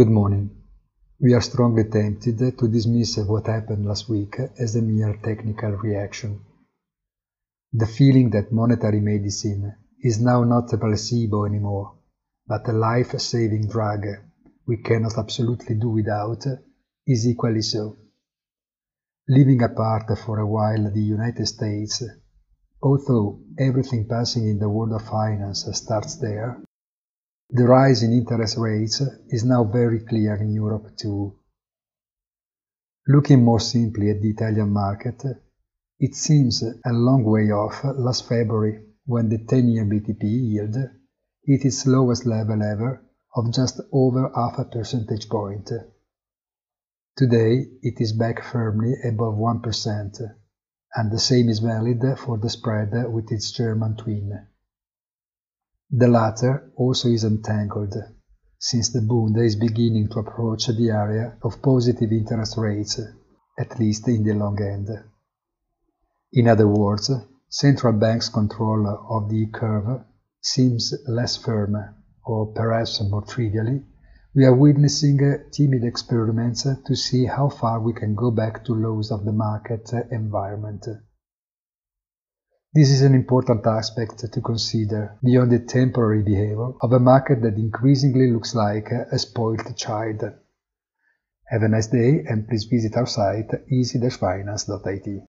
Good morning. We are strongly tempted to dismiss what happened last week as a mere technical reaction. The feeling that monetary medicine is now not a placebo anymore, but a life-saving drug we cannot absolutely do without is equally so. Leaving apart for a while the United States, although everything passing in the world of finance starts there, the rise in interest rates is now very clear in Europe too. Looking more simply at the Italian market, it seems a long way off last February when the 10-year BTP yield hit its lowest level ever of just over half a percentage point. Today it is back firmly above 1%, and the same is valid for the spread with its German twin. The latter also is entangled, since the Bund is beginning to approach the area of positive interest rates, at least in the long end. In other words, central bank's control of the curve seems less firm, or perhaps more trivially, we are witnessing timid experiments to see how far we can go back to laws of the market environment. This is an important aspect to consider beyond the temporary behavior of a market that increasingly looks like a spoiled child. Have a nice day and please visit our site easy-finance.it.